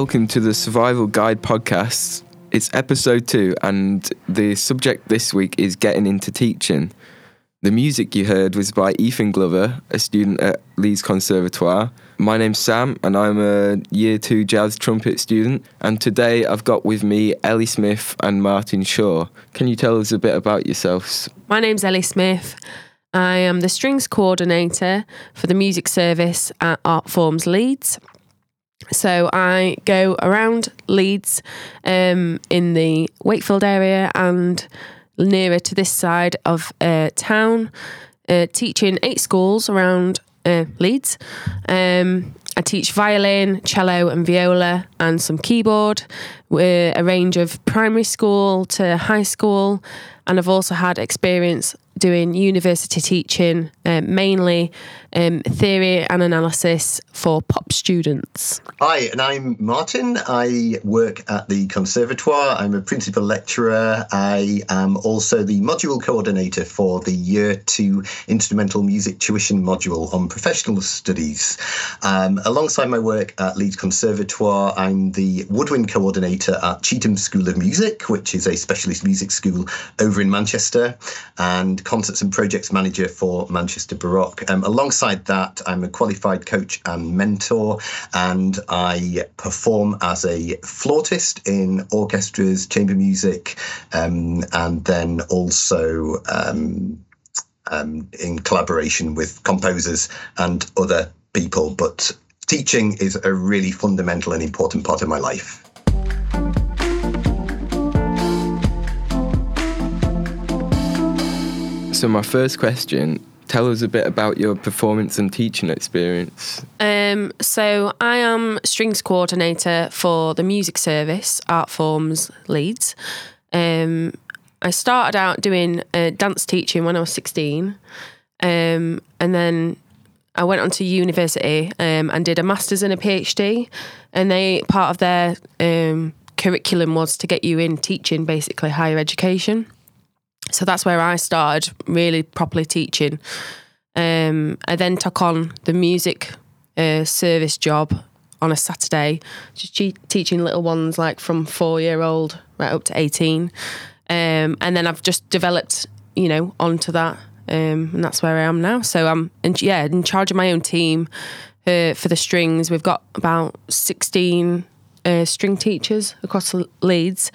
welcome to the Survival Guide podcast. It's episode two, and the subject this week is getting into teaching. The music you heard was by Ethan Glover, a student at Leeds Conservatoire. My name's Sam, and I'm a year two jazz trumpet student. And today I've got with me Ellie Smith and Martyn Shaw. Can you tell us a bit about yourselves? My name's Ellie Smith. I am the strings coordinator for the music service at ArtForms Leeds. So I go around Leeds um, in the Wakefield area and nearer to this side of uh, town, uh, teaching eight schools around uh, Leeds. Um, I teach violin, cello, and viola, and some keyboard. We're a range of primary school to high school, and I've also had experience doing university teaching, uh, mainly um, theory and analysis for pop students. Hi, and I'm Martyn. I work at the Conservatoire. I'm a principal lecturer. I am also the module coordinator for the Year 2 Instrumental Music Tuition module on professional studies. Um, alongside my work at Leeds Conservatoire, I'm the woodwind coordinator at Chetham School of Music, which is a specialist music school over in Manchester, and concerts and projects manager for Manchester Baroque. Um, alongside that, I'm a qualified coach and mentor, and I perform as a flautist in orchestras, chamber music, um, and then also. Um, um, in collaboration with composers and other people, but teaching is a really fundamental and important part of my life. So, my first question tell us a bit about your performance and teaching experience. Um, so, I am strings coordinator for the music service, ArtForms Leeds. Um, I started out doing uh, dance teaching when I was 16. Um, and then I went on to university um, and did a master's and a PhD. And they part of their um, curriculum was to get you in teaching, basically higher education. So that's where I started really properly teaching. Um, I then took on the music uh, service job on a Saturday, just teaching little ones like from four year old right up to 18. Um, and then I've just developed, you know, onto that. Um, and that's where I am now. So I'm, in, yeah, in charge of my own team uh, for the strings. We've got about 16 uh, string teachers across Leeds.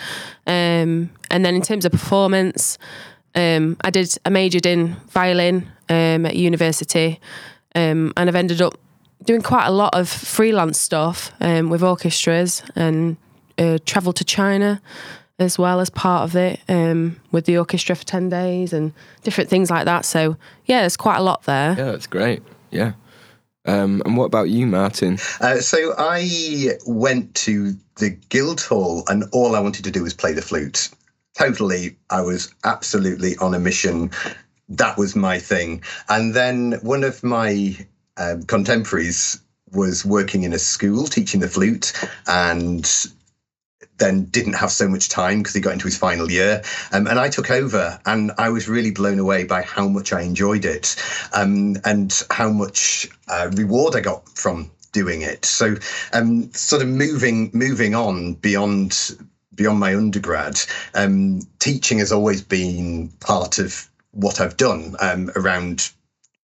Um, and then in terms of performance, um, I did I majored in violin um, at university, um, and I've ended up doing quite a lot of freelance stuff um, with orchestras and uh, travelled to China as well as part of it um, with the orchestra for 10 days and different things like that. So, yeah, there's quite a lot there. Yeah, that's great. Yeah. Um, and what about you, Martyn? Uh, so I went to the Guildhall, and all I wanted to do was play the flute. Totally, I was absolutely on a mission. That was my thing. And then one of my um, contemporaries was working in a school teaching the flute, and then didn't have so much time because he got into his final year. Um, and I took over, and I was really blown away by how much I enjoyed it um, and how much uh, reward I got from doing it. So, um, sort of moving moving on beyond beyond my undergrad, um, teaching has always been part of what I've done um, around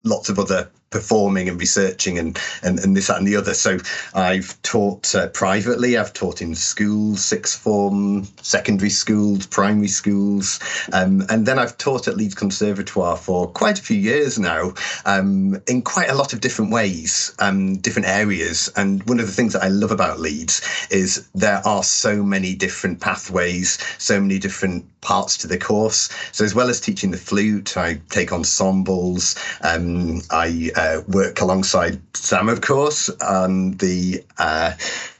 lots of other performing and researching and, and, and this, that, and the other. So I've taught uh, privately, I've taught in schools, sixth form, secondary schools, primary schools, um, and then I've taught at Leeds Conservatoire for quite a few years now um, in quite a lot of different ways, um, different areas. And one of the things that I love about Leeds is there are so many different pathways, so many different parts to the course. So as well as teaching the flute, I take ensembles. Um, I uh, work alongside Sam, of course, on the uh,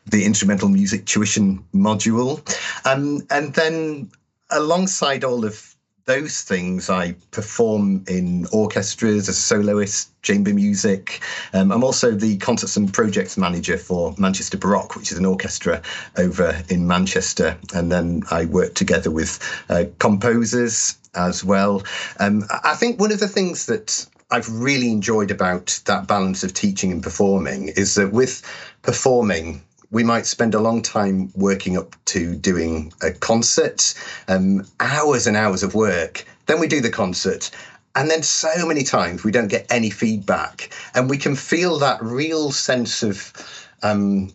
the instrumental music tuition module, um, and then alongside all of those things, I perform in orchestras as a soloist, chamber music. Um, I'm also the concerts and projects manager for Manchester Baroque, which is an orchestra over in Manchester. And then I work together with uh, composers as well. Um, I think one of the things that I've really enjoyed about that balance of teaching and performing is that with performing, we might spend a long time working up to doing a concert, um, hours and hours of work. Then we do the concert. And then so many times we don't get any feedback. And we can feel that real sense of, um,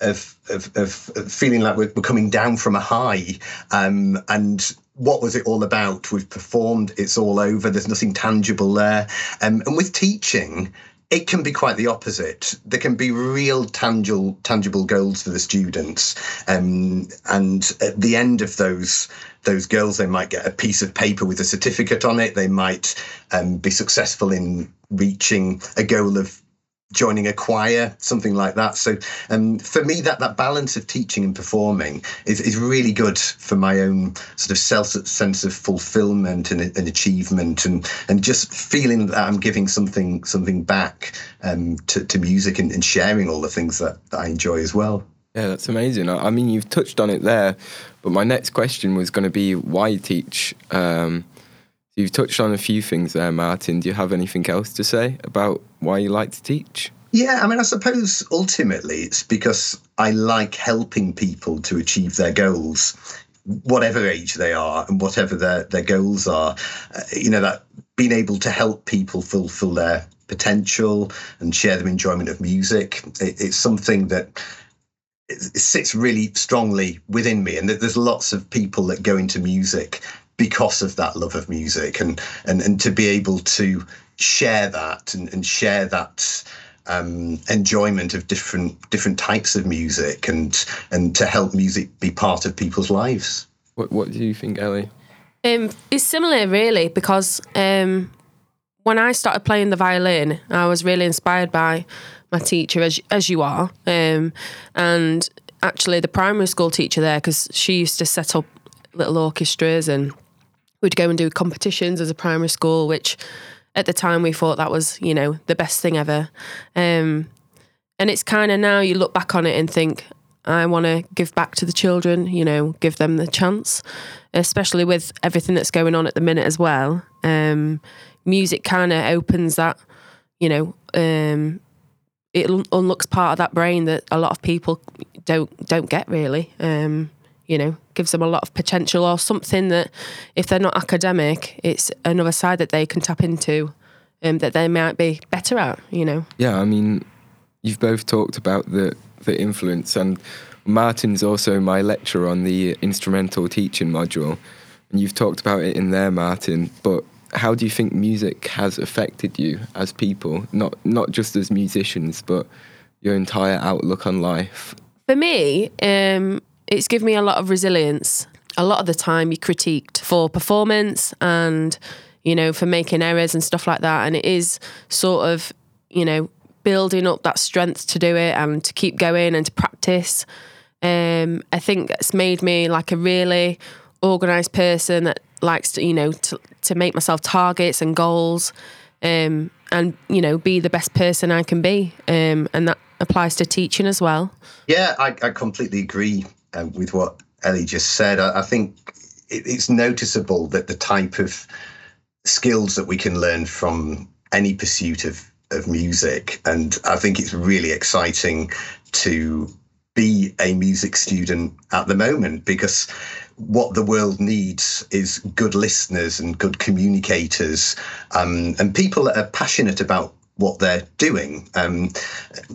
of, of, of, feeling like we're, coming down from a high. Um, and what was it all about? We've performed, it's all over, there's nothing tangible there. Um, and with teaching, it can be quite the opposite. There can be real tangible tangible goals for the students, um, and at the end of those those goals, they might get a piece of paper with a certificate on it. They might um, be successful in reaching a goal of joining a choir, something like that. So um, for me, that that balance of teaching and performing is, is really good for my own sort of self sense of fulfillment and, and achievement, and and just feeling that I'm giving something something back um, to, to music and, and sharing all the things that, that I enjoy as well. Yeah, that's amazing. I, mean, you've touched on it there, but my next question was going to be why teach. Um, You've touched on a few things there, Martyn. Do you have anything else to say about why you like to teach? Yeah, I mean, I suppose ultimately it's because I like helping people to achieve their goals, whatever age they are and whatever their, their goals are. Uh, you know, that being able to help people fulfill their potential and share their enjoyment of music, it, it's something that it sits really strongly within me. And there's lots of people that go into music because of that love of music and and, and to be able to share that and, and share that um, enjoyment of different different types of music and and to help music be part of people's lives. What What do you think, Ellie? Um, it's similar, really, because um, when I started playing the violin, I was really inspired by my teacher, as as you are, um, and actually the primary school teacher there, because she used to set up little orchestras and we'd go and do competitions as a primary school, which at the time we thought that was, you know, the best thing ever. Um, and it's kind of now you look back on it and think, I want to give back to the children, you know, give them the chance, especially with everything that's going on at the minute as well. Um, music kind of opens that, you know, um, it unlocks part of that brain that a lot of people don't don't get really. Um, you know, gives them a lot of potential or something that if they're not academic, it's another side that they can tap into um, that they might be better at, you know. Yeah, I mean, you've both talked about the, the influence, and Martyn's also my lecturer on the instrumental teaching module, and you've talked about it in there, Martyn, but how do you think music has affected you as people, not not just as musicians, but your entire outlook on life? For me, um, it's given me a lot of resilience. A lot of the time, you're critiqued for performance and, you know, for making errors and stuff like that. And it is sort of, you know, building up that strength to do it and to keep going and to practice. Um, I think it's made me like a really organized person that likes to, you know, to, to make myself targets and goals um, and, you know, be the best person I can be. Um, and that applies to teaching as well. Yeah, I, I completely agree uh, with what Ellie just said. I, I think it, it's noticeable that the type of skills that we can learn from any pursuit of of music, and I think it's really exciting to be a music student at the moment because what the world needs is good listeners and good communicators um, and people that are passionate about what they're doing. Um,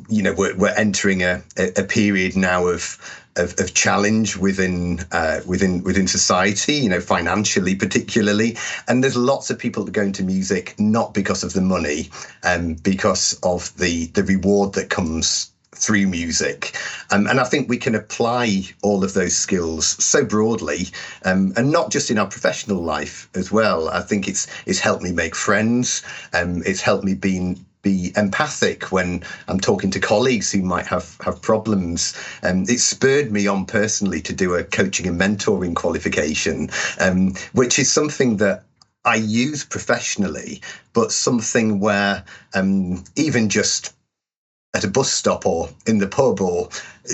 you know, we're, we're entering a, a period now of of, of challenge within uh, within within society, you know, financially particularly. And there's lots of people that go into music not because of the money, um, because of the the reward that comes through music. Um, and I think we can apply all of those skills so broadly, um, and not just in our professional life as well. I think it's it's helped me make friends. Um, it's helped me being be empathic when I'm talking to colleagues who might have have problems. Um, it spurred me on personally to do a coaching and mentoring qualification, um, which is something that I use professionally, but something where um, even just at a bus stop or in the pub or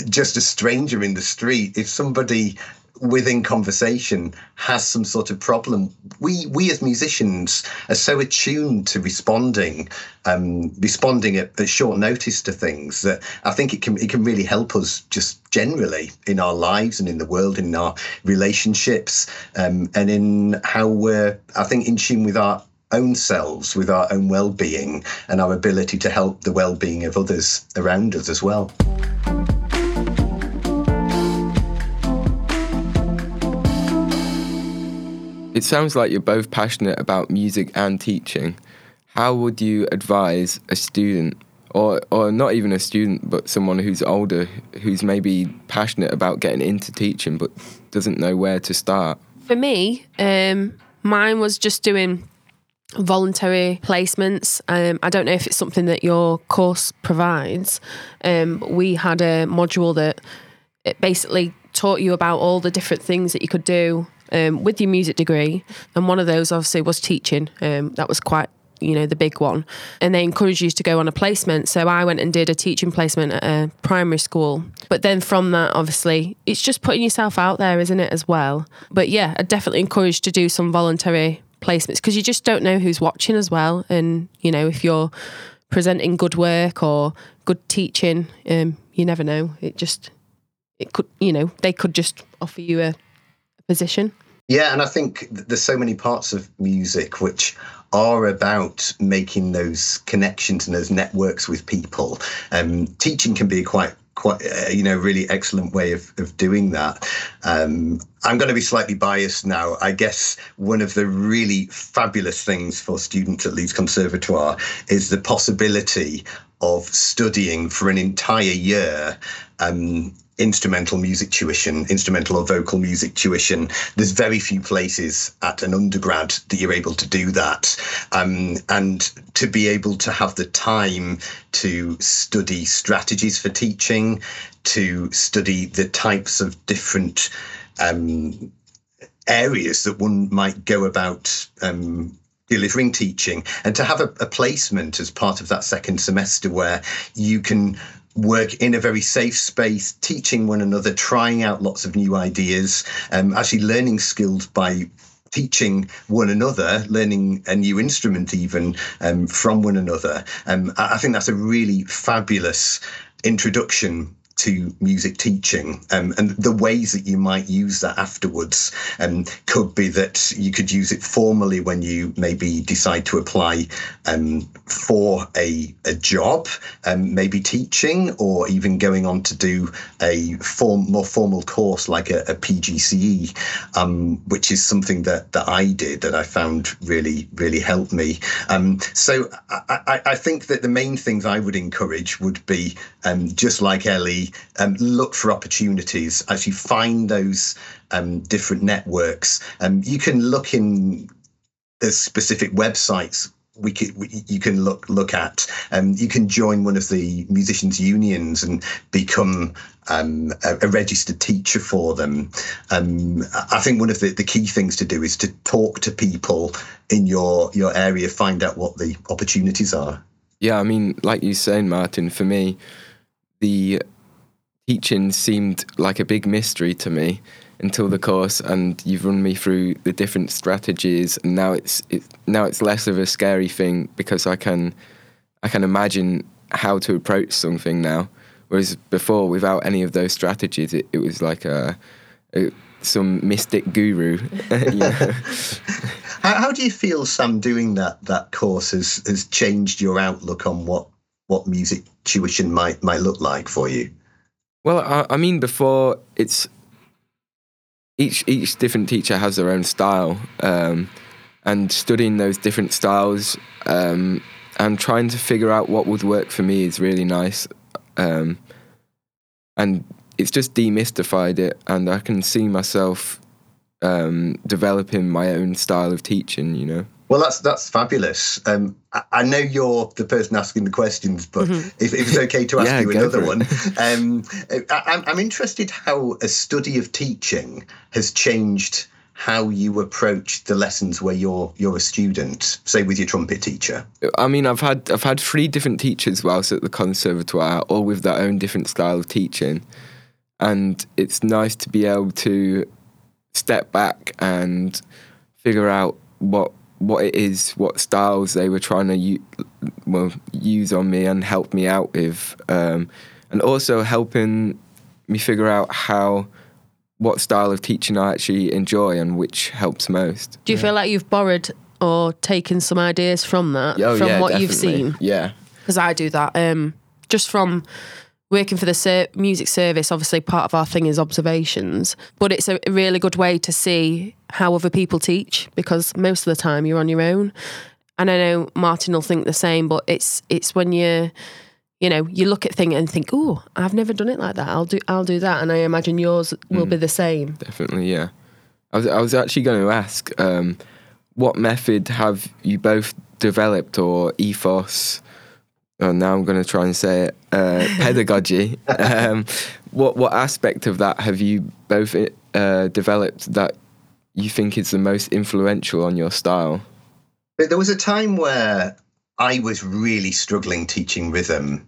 just a stranger in the street, if somebody within conversation has some sort of problem. We we as musicians are so attuned to responding, um, responding at, at, short notice to things that I think it can it can really help us just generally in our lives and in the world, in our relationships, um, and in how we're I think in tune with our own selves, with our own well-being, and our ability to help the well-being of others around us as well. It sounds like you're both passionate about music and teaching. How would you advise a student, or, or not even a student, but someone who's older, who's maybe passionate about getting into teaching but doesn't know where to start? For me, um, mine was just doing voluntary placements. Um, I don't know if it's something that your course provides. Um, we had a module that it basically taught you about all the different things that you could do um, with your music degree, and one of those obviously was teaching. Um, that was quite you know the big one. And they encouraged you to go on a placement. So i went and did a teaching placement at a primary school. But then from that obviously it's just putting yourself out there isn't it as well? But yeah i definitely encouraged to do some voluntary placements because you just don't know who's watching as well. And you know if you're presenting good work or good teaching um, you never know. It just it could you know they could just offer you a position. Yeah, and I think there's so many parts of music which are about making those connections and those networks with people. Um, teaching can be quite quite uh, you know really excellent way of, of doing that um, i'm going to be slightly biased now i guess one of the really fabulous things for students at leeds conservatoire is the possibility of studying for an entire year um, instrumental music tuition, instrumental or vocal music tuition. There's very few places at an undergrad that you're able to do that. Um, and to be able to have the time to study strategies for teaching, to study the types of different um, areas that one might go about um, delivering teaching and to have a, a, placement as part of that second semester where you can work in a very safe space, teaching one another, trying out lots of new ideas, um, actually learning skills by teaching one another, learning a new instrument even um, from one another. Um, I think that's a really fabulous introduction to music teaching um, and the ways that you might use that afterwards um, could be that you could use it formally when you maybe decide to apply um, for a, a job, um, maybe teaching or even going on to do a form more formal course like a, a PGCE, um, which is something that, that I did that I found really, really helped me. Um, so I, I, think that the main things I would encourage would be just like Ellie, um, look for opportunities you find those um, different networks. Um, you can look in the specific websites we could, we, you can look look at. Um, you can join one of the musicians' unions and become um, a, a, registered teacher for them. Um, I think one of the, the key things to do is to talk to people in your your area, find out what the opportunities are. Yeah, I mean, like you're saying, Martyn, for me, the teaching seemed like a big mystery to me until the course and you've run me through the different strategies and now it's it, now it's less of a scary thing because I can I can imagine how to approach something now. Whereas before without any of those strategies it, it was like a, a some mystic guru how, how do you feel Sam doing that that course has has changed your outlook on what what music tuition might might look like for you well, I, I mean, before it's each each different teacher has their own style, um, and studying those different styles um, and trying to figure out what would work for me is really nice. Um, and it's just demystified it, and I can see myself um, developing my own style of teaching. You know. Well, that's that's fabulous. Um, I, I, know you're the person asking the questions, but mm-hmm. if, if, it's okay to ask yeah, you another one, um, I, I'm interested how a study of teaching has changed how you approach the lessons where you're you're a student, say with your trumpet teacher. I mean, I've had I've had three different teachers whilst at the conservatoire, all with their own different style of teaching, and it's nice to be able to step back and figure out what what it is, what styles they were trying to u- well use on me and help me out with, um, and also helping me figure out how what style of teaching I actually enjoy and which helps most. Do you feel like you've borrowed or taken some ideas from that, Oh, from yeah, what you've seen? Yeah, Because I do that. Um, just from working for the ser- music service, obviously part of our thing is observations, but it's a really good way to see how other people teach because most of the time you're on your own. And I know Martyn will think the same, but it's it's when you you know you look at things and think, oh, I've never done it like that. I'll do I'll do that, and I imagine yours will Mm. be the same. definitely. Yeah, I was I was actually going to ask, um, what method have you both developed or ethos? Oh, now I'm going to try and say it. Uh, pedagogy. um, what what aspect of that have you both uh, developed that you think is the most influential on your style? There was a time where I was really struggling teaching rhythm.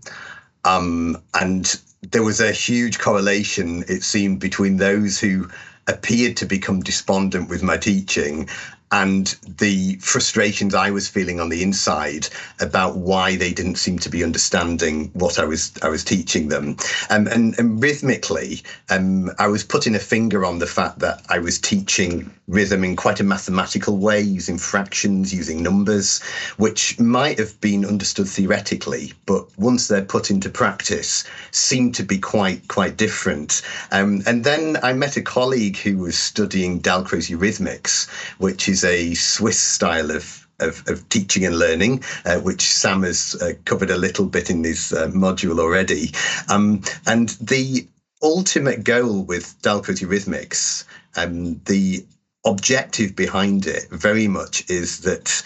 Um, and there was a huge correlation, it seemed, between those who appeared to become despondent with my teaching and the frustrations I was feeling on the inside about why they didn't seem to be understanding what I was I was teaching them. Um, and, and rhythmically, um, I was putting a finger on the fact that I was teaching rhythm in quite a mathematical way, using fractions, using numbers, which might have been understood theoretically, but once they're put into practice, seem to be quite quite different. Um, and then I met a colleague who was studying Dalcroze Eurythmics, which is a Swiss style of of, of teaching and learning, uh, which Sam has uh, covered a little bit in this uh, module already. Um, and the ultimate goal with Dalcroze Eurythmics, um, the objective behind it very much is that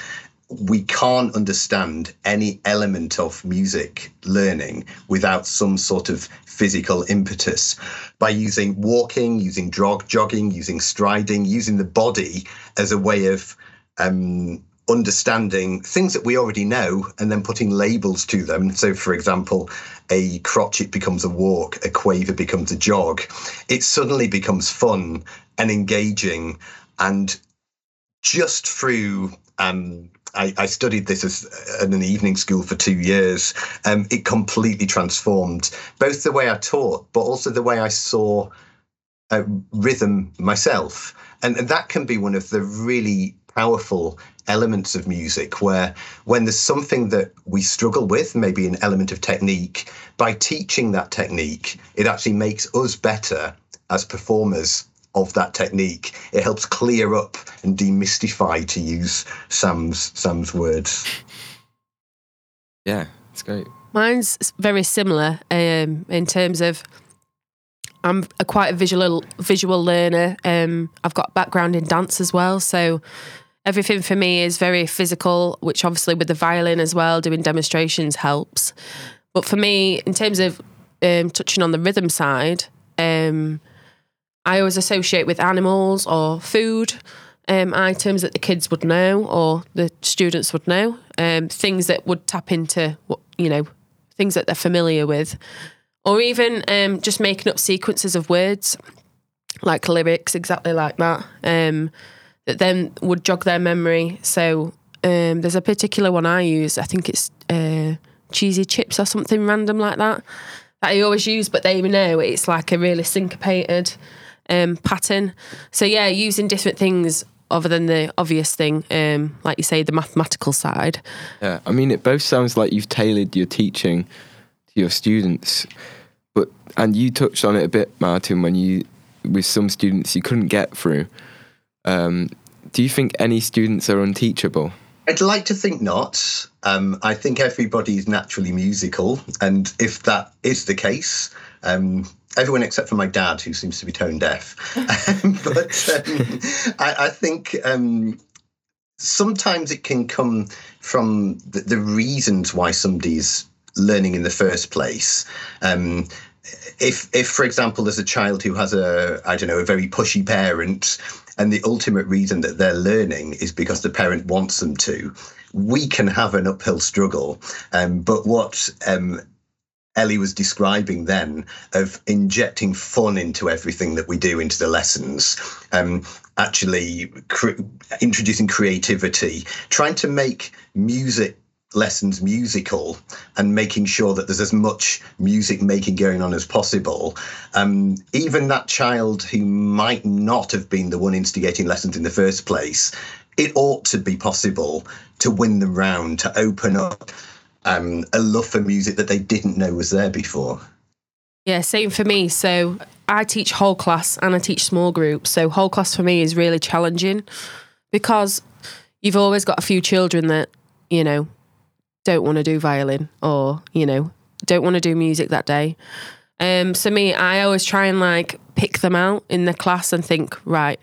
we can't understand any element of music learning without some sort of physical impetus by using walking, using jog, jogging, using striding, using the body as a way of um, understanding things that we already know and then putting labels to them. So, for example, a crotchet becomes a walk, a quaver becomes a jog. It suddenly becomes fun and engaging. And just through um, I, I, studied this as at an evening school for two years. Um, it completely transformed both the way I taught, but also the way I saw uh, rhythm myself. And, and that can be one of the really powerful elements of music where when there's something that we struggle with, maybe an element of technique, by teaching that technique, it actually makes us better as performers of that technique. It helps clear up and demystify, to use Sam's Sam's words. Yeah, it's great. Mine's very similar um, in terms of I'm a quite a visual visual learner. Um, I've got background in dance as well, so everything for me is very physical. Which obviously with the violin as well, doing demonstrations helps. But for me, in terms of um, touching on the rhythm side, um, I always associate with animals or food um, items that the kids would know or the students would know, um, things that would tap into what you know, things that they're familiar with, or even um, just making up sequences of words, like lyrics, exactly like that, um, that then would jog their memory. So um, there's a particular one I use. I think it's uh, cheesy chips or something random like that. That I always use, but they know it's like a really syncopated um, pattern. So yeah, using different things other than the obvious thing, um, like you say, the mathematical side. Yeah, I mean, it both sounds like you've tailored your teaching to your students, but and you touched on it a bit, Martyn, when you with some students you couldn't get through. Um, do you think any students are unteachable? I'd like to think not. Um, I think everybody is naturally musical, and if that is the case, um, everyone except for my dad, who seems to be tone deaf. but um, I, I, think um, sometimes it can come from the, the, reasons why somebody's learning in the first place. Um, if, if, for example, there's a child who has a, I don't know, a very pushy parent, and the ultimate reason that they're learning is because the parent wants them to, we can have an uphill struggle. Um, but what um, Ellie was describing then of injecting fun into everything that we do into the lessons, um, actually cre- introducing creativity, trying to make music lessons musical and making sure that there's as much music making going on as possible. Um, even that child who might not have been the one instigating lessons in the first place, it ought to be possible to win them round, to open up um, a love for music that they didn't know was there before. Yeah, same for me. So I teach whole class and I teach small groups. So whole class for me is really challenging because you've always got a few children that, you know, don't want to do violin or, you know, don't want to do music that day. Um, so me, I always try and like pick them out in the class and think, right,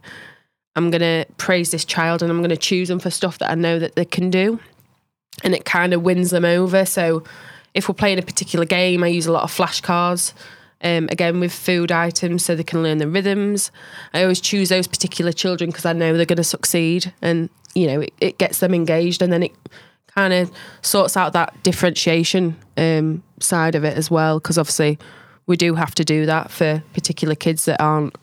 I'm gonna praise this child and I'm gonna choose them for stuff that I know that they can do. And it kind of wins them over. So if we're playing a particular game, I use a lot of flashcards. Um, again with food items so they can learn the rhythms. I always choose those particular children because I know they're going to succeed, and you know it, it, gets them engaged, and then it kind of sorts out that differentiation um, side of it as well. Because obviously we do have to do that for particular kids that aren't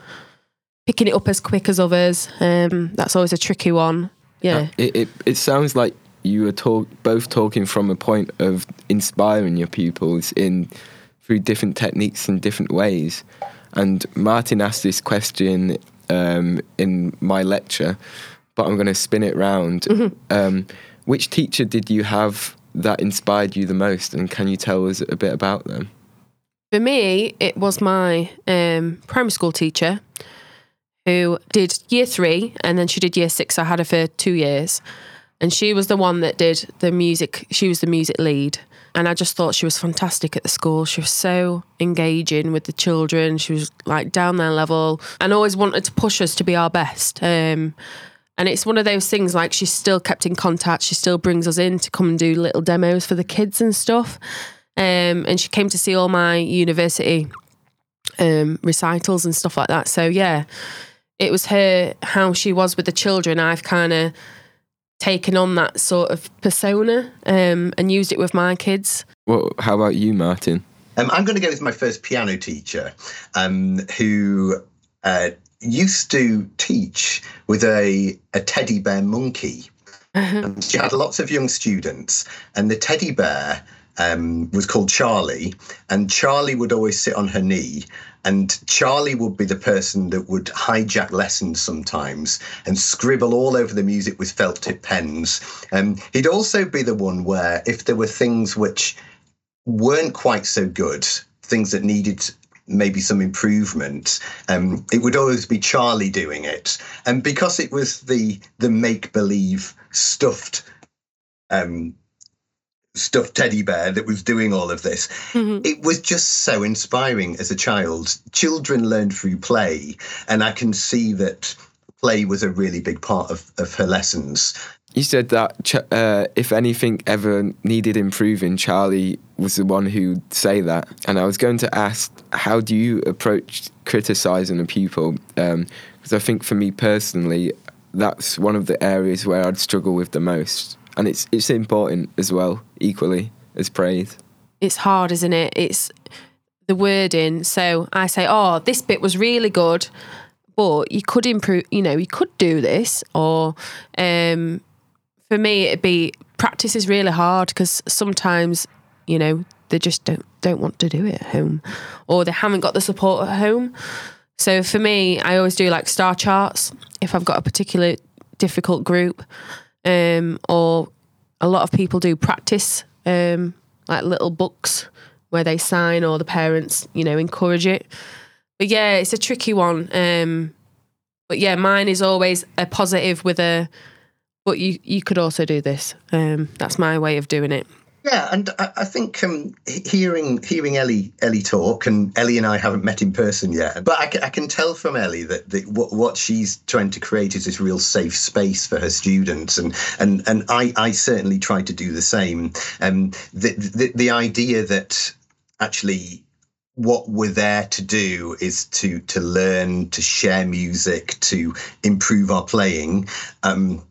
picking it up as quick as others. Um, that's always a tricky one. Yeah, uh, it, it it sounds like you were talk both talking from a point of inspiring your pupils in through different techniques and different ways. And Martyn asked this question um, in my lecture, but I'm going to spin it round. Mm-hmm. Um, which teacher did you have that inspired you the most, and can you tell us a bit about them? For me, it was my um, primary school teacher who did year three, and then she did year six. I had her for two years, and she was the one that did the music. She was the music lead. And I just thought she was fantastic at the school. She was so engaging with the children. She was like down their level and always wanted to push us to be our best. Um, and it's one of those things like she's still kept in contact. She still brings us in to come and do little demos for the kids and stuff. Um, and she came to see all my university um, recitals and stuff like that. So yeah, it was her how she was with the children. I've kind of taken on that sort of persona um, and used it with my kids. Well, how about you, Martyn? Um, I'm going to go with my first piano teacher, um, who uh, used to teach with a, a teddy bear monkey. Uh-huh. she had lots of young students, and the teddy bear um, was called Charlie, and Charlie would always sit on her knee, and Charlie would be the person that would hijack lessons sometimes and scribble all over the music with felt tip pens. And um, he'd also be the one where, if there were things which weren't quite so good, things that needed maybe some improvement. Um, it would always be Charlie doing it, and because it was the the make believe stuffed um, stuffed teddy bear that was doing all of this. Mm-hmm. It was just so inspiring as a child. Children learn through play, and I can see that play was a really big part of, of her lessons. You said that uh, if anything ever needed improving, Charlie was the one who'd say that. And I was going to ask, how do you approach criticizing a pupil? Because um, I think for me personally, that's one of the areas where I'd struggle with the most and it's it's important as well, equally as praise. It's hard, isn't it? It's the wording. So I say, "Oh, this bit was really good." But you could improve, you know, you could do this. Or um, for me, it'd be practice is really hard because sometimes, you know, they just don't don't want to do it at home, or they haven't got the support at home. So for me, I always do like star charts if I've got a particular difficult group um, or a lot of people do practice, um, like little books where they sign or the parents, you know, encourage it. But yeah, it's a tricky one. Um, but yeah, mine is always a positive with a, but you you could also do this. Um, that's my way of doing it. Yeah, and I, I think um, hearing hearing Ellie Ellie talk, and Ellie and I haven't met in person yet, but I, I can tell from Ellie that, that what, what she's trying to create is this real safe space for her students, and and and I, I certainly try to do the same. Um, the, the the idea that actually what we're there to do is to to learn to share music to improve our playing um,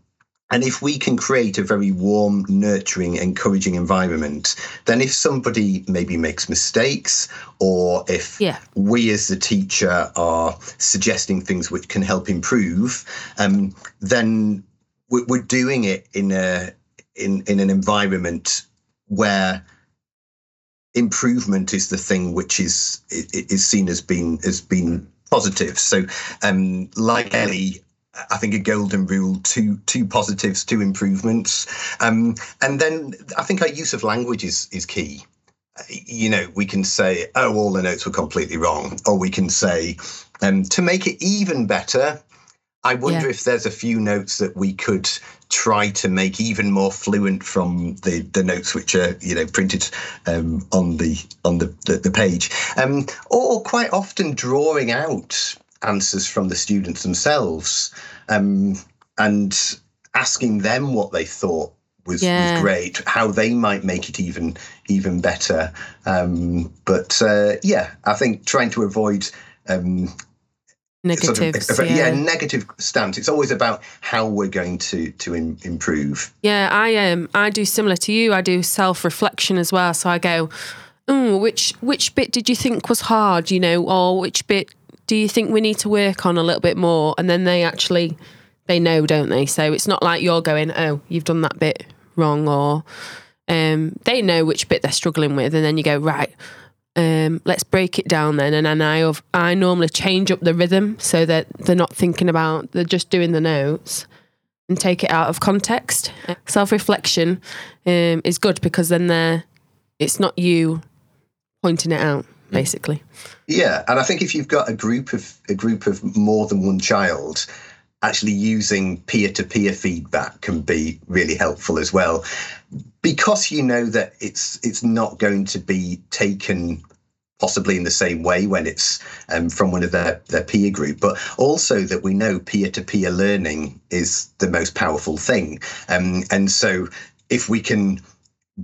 And if we can create a very warm, nurturing, encouraging environment, then if somebody maybe makes mistakes, or if Yeah. we as the teacher are suggesting things which can help improve, um, then we're, we're doing it in a in in an environment where improvement is the thing which is is seen as being as being positive. So, um, like Ellie, I think a golden rule: two two positives, two improvements, um, and then I think our use of language is is key. You know, we can say, "Oh, all the notes were completely wrong," or we can say, um, "To make it even better." I wonder Yeah. if there's a few notes that we could try to make even more fluent from the, the notes which are you know printed um, on the on the, the, the page, um, or quite often drawing out answers from the students themselves um, and asking them what they thought was, Yeah. was great, how they might make it even even better. Um, but uh, yeah, I think trying to avoid um, sort of- Negatives. yeah. yeah. negative stance. It's always about how we're going to to im- improve. Yeah, I um I do similar to you. I do self reflection as well. So I go, oh, which which bit did you think was hard? You know, or which bit do you think we need to work on a little bit more? And then they actually they know, don't they? So it's not like you're going, oh, you've done that bit wrong, or um, they know which bit they're struggling with, and then you go right. Um, let's break it down then, and then I of- I normally change up the rhythm so that they're not thinking about they're just doing the notes and take it out of context. Self reflection um, is good because then they're, it's not you pointing it out, basically. Yeah, and I think if you've got a group of a group of more than one child, actually using peer-to-peer feedback can be really helpful as well, because you know that it's it's not going to be taken possibly in the same way when it's um, from one of their, their peer group, but also that we know peer-to-peer learning is the most powerful thing. Um, and so if we can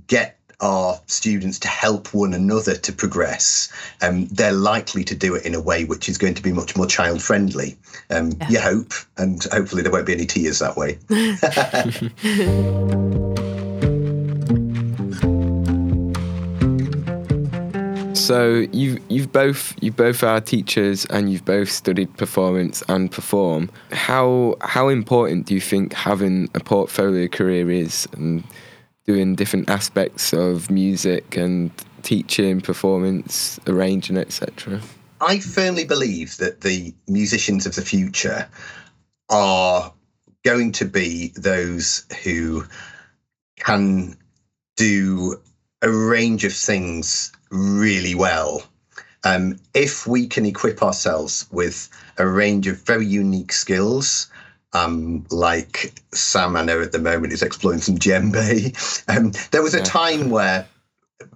get our students to help one another to progress, um, they're likely to do it in a way which is going to be much more child friendly. Um, You hope, and hopefully there won't be any tears that way. So you you've both you both are teachers and you've both studied performance and perform. How how important do you think having a portfolio career is and doing different aspects of music and teaching, performance, arranging, etc. I firmly believe that the musicians of the future are going to be those who can do a range of things really well. Um, if we can equip ourselves with a range of very unique skills, um, like Sam, I know at the moment is exploring some djembe. Um, there was a Yeah. time where,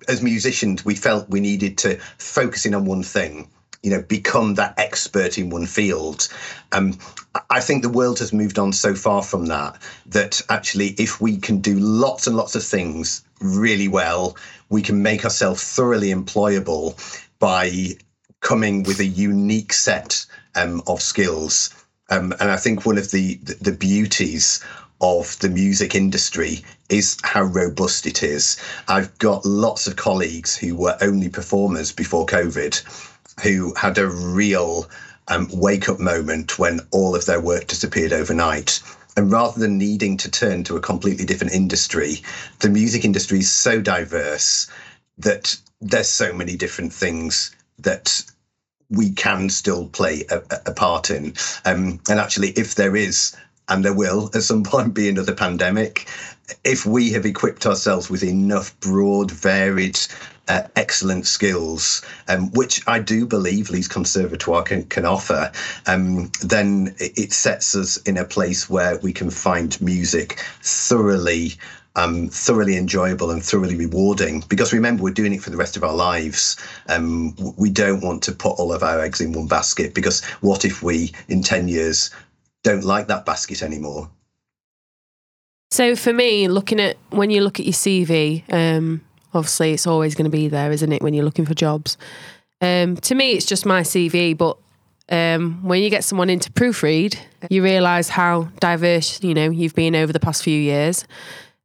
as musicians, we felt we needed to focus in on one thing. You know, become that expert in one field. Um, I- I think the world has moved on so far from that that actually, if we can do lots and lots of things really well, we can make ourselves thoroughly employable by coming with a unique set um, of skills. Um, and I think one of the, the beauties of the music industry is how robust it is. I've got lots of colleagues who were only performers before COVID, who had a real um, wake up moment when all of their work disappeared overnight. And rather than needing to turn to a completely different industry, the music industry is so diverse that there's so many different things that we can still play a, a part in. Um, and actually, if there is, and there will at some point be another pandemic, if we have equipped ourselves with enough broad, varied, uh, excellent skills, um, which I do believe Leeds Conservatoire can, can offer, um, then it sets us in a place where we can find music thoroughly um, thoroughly enjoyable and thoroughly rewarding. Because remember, we're doing it for the rest of our lives. Um, we don't want to put all of our eggs in one basket because what if we, in 10 years, don't like that basket anymore? So for me, looking at when you look at your CV, um, obviously it's always going to be there, isn't it? When you're looking for jobs. Um, to me, it's just my CV, but um, when you get someone into proofread, you realise how diverse you know you've been over the past few years,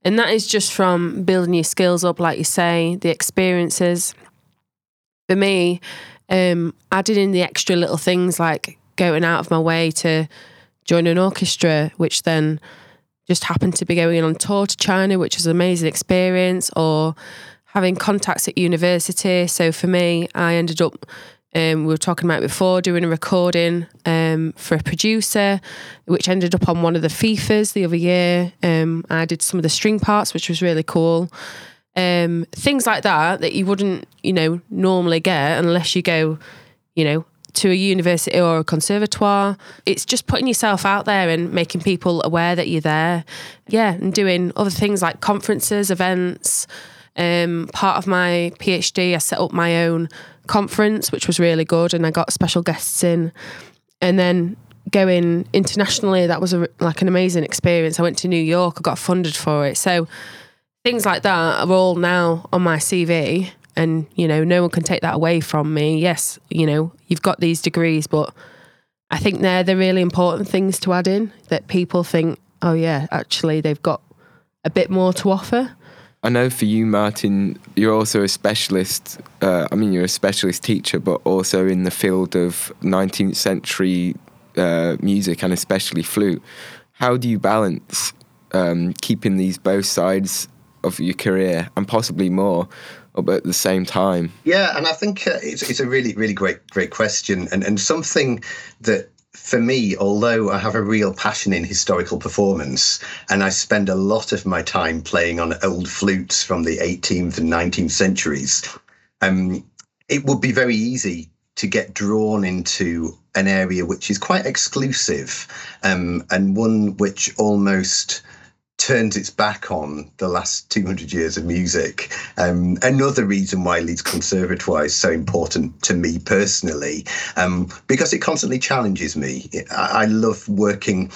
and that is just from building your skills up, like you say, the experiences. For me, um, adding in the extra little things like going out of my way to join an orchestra, which then just happened to be going on tour to China, which was an amazing experience, or having contacts at university. So for me, I ended up, um, we were talking about before, doing a recording um, for a producer, which ended up on one of the FIFAs the other year. Um, I did some of the string parts, which was really cool. Um, things like that that you wouldn't, you know, normally get unless you go, you know, to a university or a conservatoire. It's just putting yourself out there and making people aware that you're there. Yeah, and doing other things like conferences, events. Um, part of my PhD, I set up my own conference, which was really good, and I got special guests in. And then going internationally, that was a, like an amazing experience. I went to New York, I got funded for it. So things like that are all now on my CV and you know no one can take that away from me yes you know you've got these degrees but i think they're the really important things to add in that people think oh yeah actually they've got a bit more to offer I know for you, Martyn, you're also a specialist. Uh, I mean, you're a specialist teacher, but also in the field of 19th century uh, music and especially flute. How do you balance um, keeping these both sides of your career and possibly more up at the same time? Yeah, and I think uh, it's, it's a really, really great, great question, and and something that for me, although I have a real passion in historical performance, and I spend a lot of my time playing on old flutes from the 18th and 19th centuries, um, it would be very easy to get drawn into an area which is quite exclusive um, and one which almost turns its back on the last 200 years of music. Um, another reason why Leeds Conservatoire is so important to me personally, um, because it constantly challenges me. I, I love working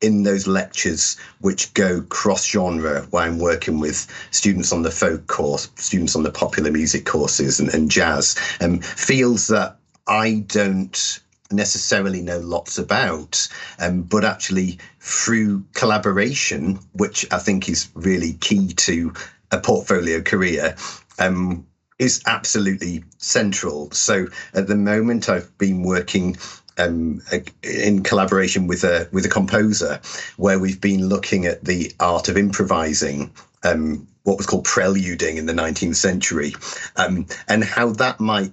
in those lectures which go cross genre where I'm working with students on the folk course, students on the popular music courses and, and jazz, um, fields that I don't necessarily know lots about, um, but actually through collaboration, which I think is really key to a portfolio career, um, is absolutely central. So at the moment, I've been working. Um, in collaboration with a with a composer, where we've been looking at the art of improvising, um, what was called preluding in the 19th century, um, and how that might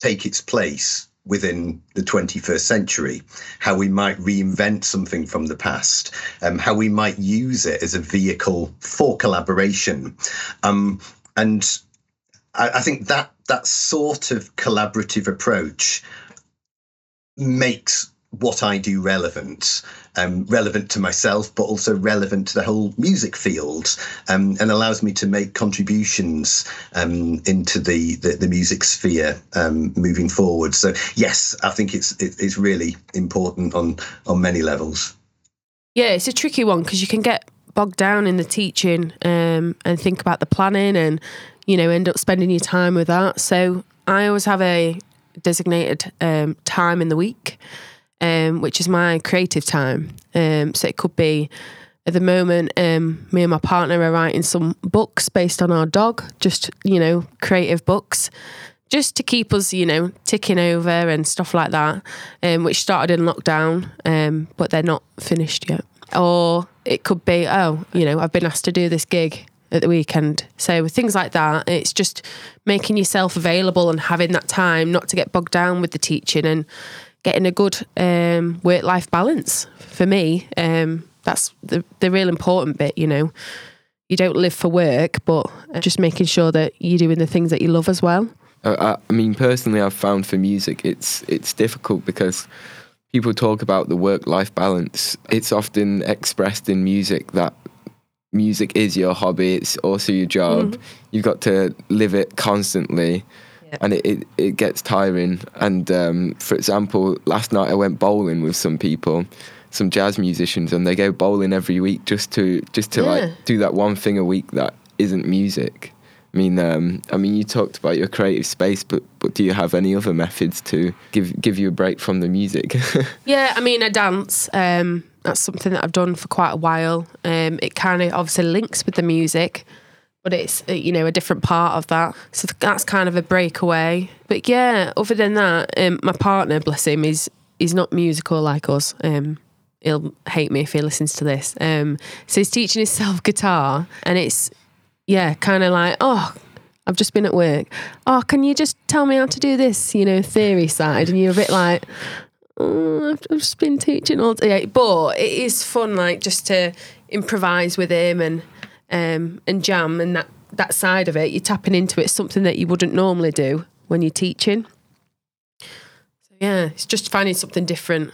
take its place within the 21st century, how we might reinvent something from the past, um, how we might use it as a vehicle for collaboration. Um, and I, I think that that sort of collaborative approach makes what I do relevant, um, relevant to myself, but also relevant to the whole music field, um, and allows me to make contributions um, into the, the, the music sphere um, moving forward. So yes, I think it's it, it's really important on on many levels. Yeah, it's a tricky one because you can get bogged down in the teaching um, and think about the planning, and you know end up spending your time with that. So I always have a designated um, time in the week um, which is my creative time. Um, so it could be at the moment, um, me and my partner are writing some books based on our dog, just, you know, creative books, just to keep us, you know, ticking over and stuff like that, um, which started in lockdown, um, but they're not finished yet. Or it could be, oh, you know, I've been asked to do this gig at the weekend. So things like that, it's just making yourself available and having that time not to get bogged down with the teaching and getting a good um, work life balance for me. Um, that's the the real important bit, you know. You don't live for work, but just making sure that you're doing the things that you love as well. Uh, I mean, personally, I've found for music, it's it's difficult because people talk about the work life balance. It's often expressed in music that music is your hobby. It's also your job. Mm. You've got to live it constantly and it, it, it, gets tiring. And um, for example, last night I went bowling with some people, some jazz musicians, and they go bowling every week just to just to yeah. like do that one thing a week that isn't music. I mean, um, I mean, you talked about your creative space, but but do you have any other methods to give give you a break from the music? Yeah, I mean, I dance. Um, that's something that I've done for quite a while. Um, it kind of obviously links with the music, but it's uh, you know a different part of that. So that's kind of a breakaway. But yeah, other than that, um, my partner, bless him, is he's not musical like us. Um, he'll hate me if he listens to this. Um, so he's teaching himself guitar, and it's yeah, kind of like oh. I've just been at work. Oh, can you just tell me how to do this? You know, theory side, and you're a bit like, oh, I've I've just been teaching all day. But it is fun, like just to improvise with him and um, and jam and that that side of it. You're tapping into it, something that you wouldn't normally do when you're teaching. So yeah, it's just finding something different.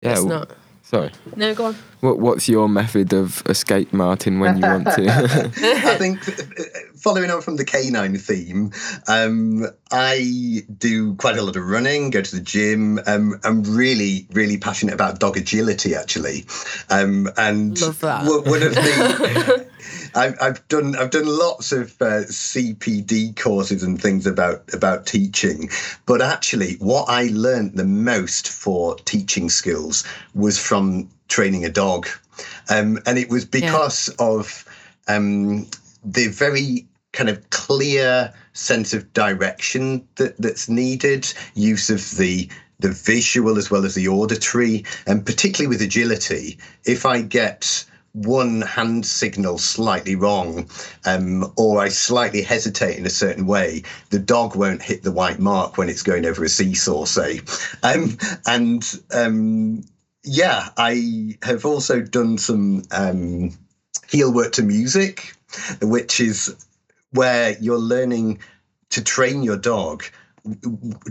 yeah. it's not. Sorry. No, go on. What What's your method of escape, Martyn, when you want to? I think uh, following on from the canine theme, um, I do quite a lot of running, go to the gym. Um, I'm really, really passionate about dog agility, actually. Um, and Love that. one one of the I've, I've done I've done lots of uh, CPD courses and things about about teaching, but actually, what I learned the most for teaching skills was from training a dog, um, and it was because of um, the very kind of clear sense of direction that that's needed, use of the the visual as well as the auditory, and particularly with agility, if I get one hand signal slightly wrong, um, or I slightly hesitate in a certain way, the dog won't hit the white mark when it's going over a seesaw, say. Um, and um, yeah, I have also done some um, heel work to music, which is where you're learning to train your dog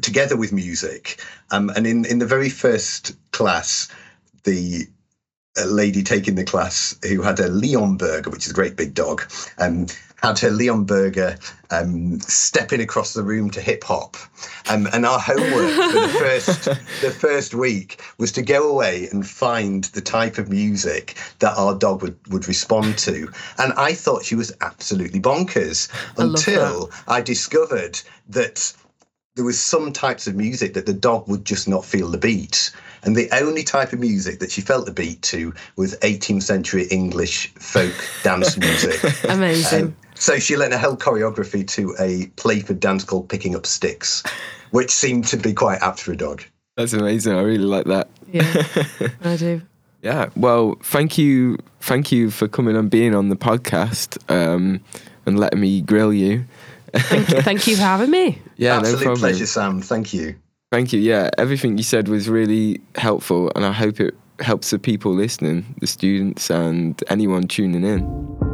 together with music. Um, and in, in the very first class, the a lady taking the class who had a Leonberger, which is a great big dog, um, had her Leonberger um, stepping across the room to hip hop. Um, and our homework for the first the first week was to go away and find the type of music that our dog would, would respond to. And I thought she was absolutely bonkers love until I discovered that there was some types of music that the dog would just not feel the beat. And the only type of music that she felt the beat to was 18th century English folk dance music. Amazing. So she learned a whole choreography to a Playford dance called Picking Up Sticks, which seemed to be quite apt for a dog. That's amazing. I really like that. yeah, I do. Yeah. Well, thank you, thank you for coming and being on the podcast um, and letting me grill you. Thank you, thank you for having me. Yeah, Absolute no problem. pleasure, Sam. Thank you. Thank you. Yeah, everything you said was really helpful, and I hope it helps the people listening, the students, and anyone tuning in.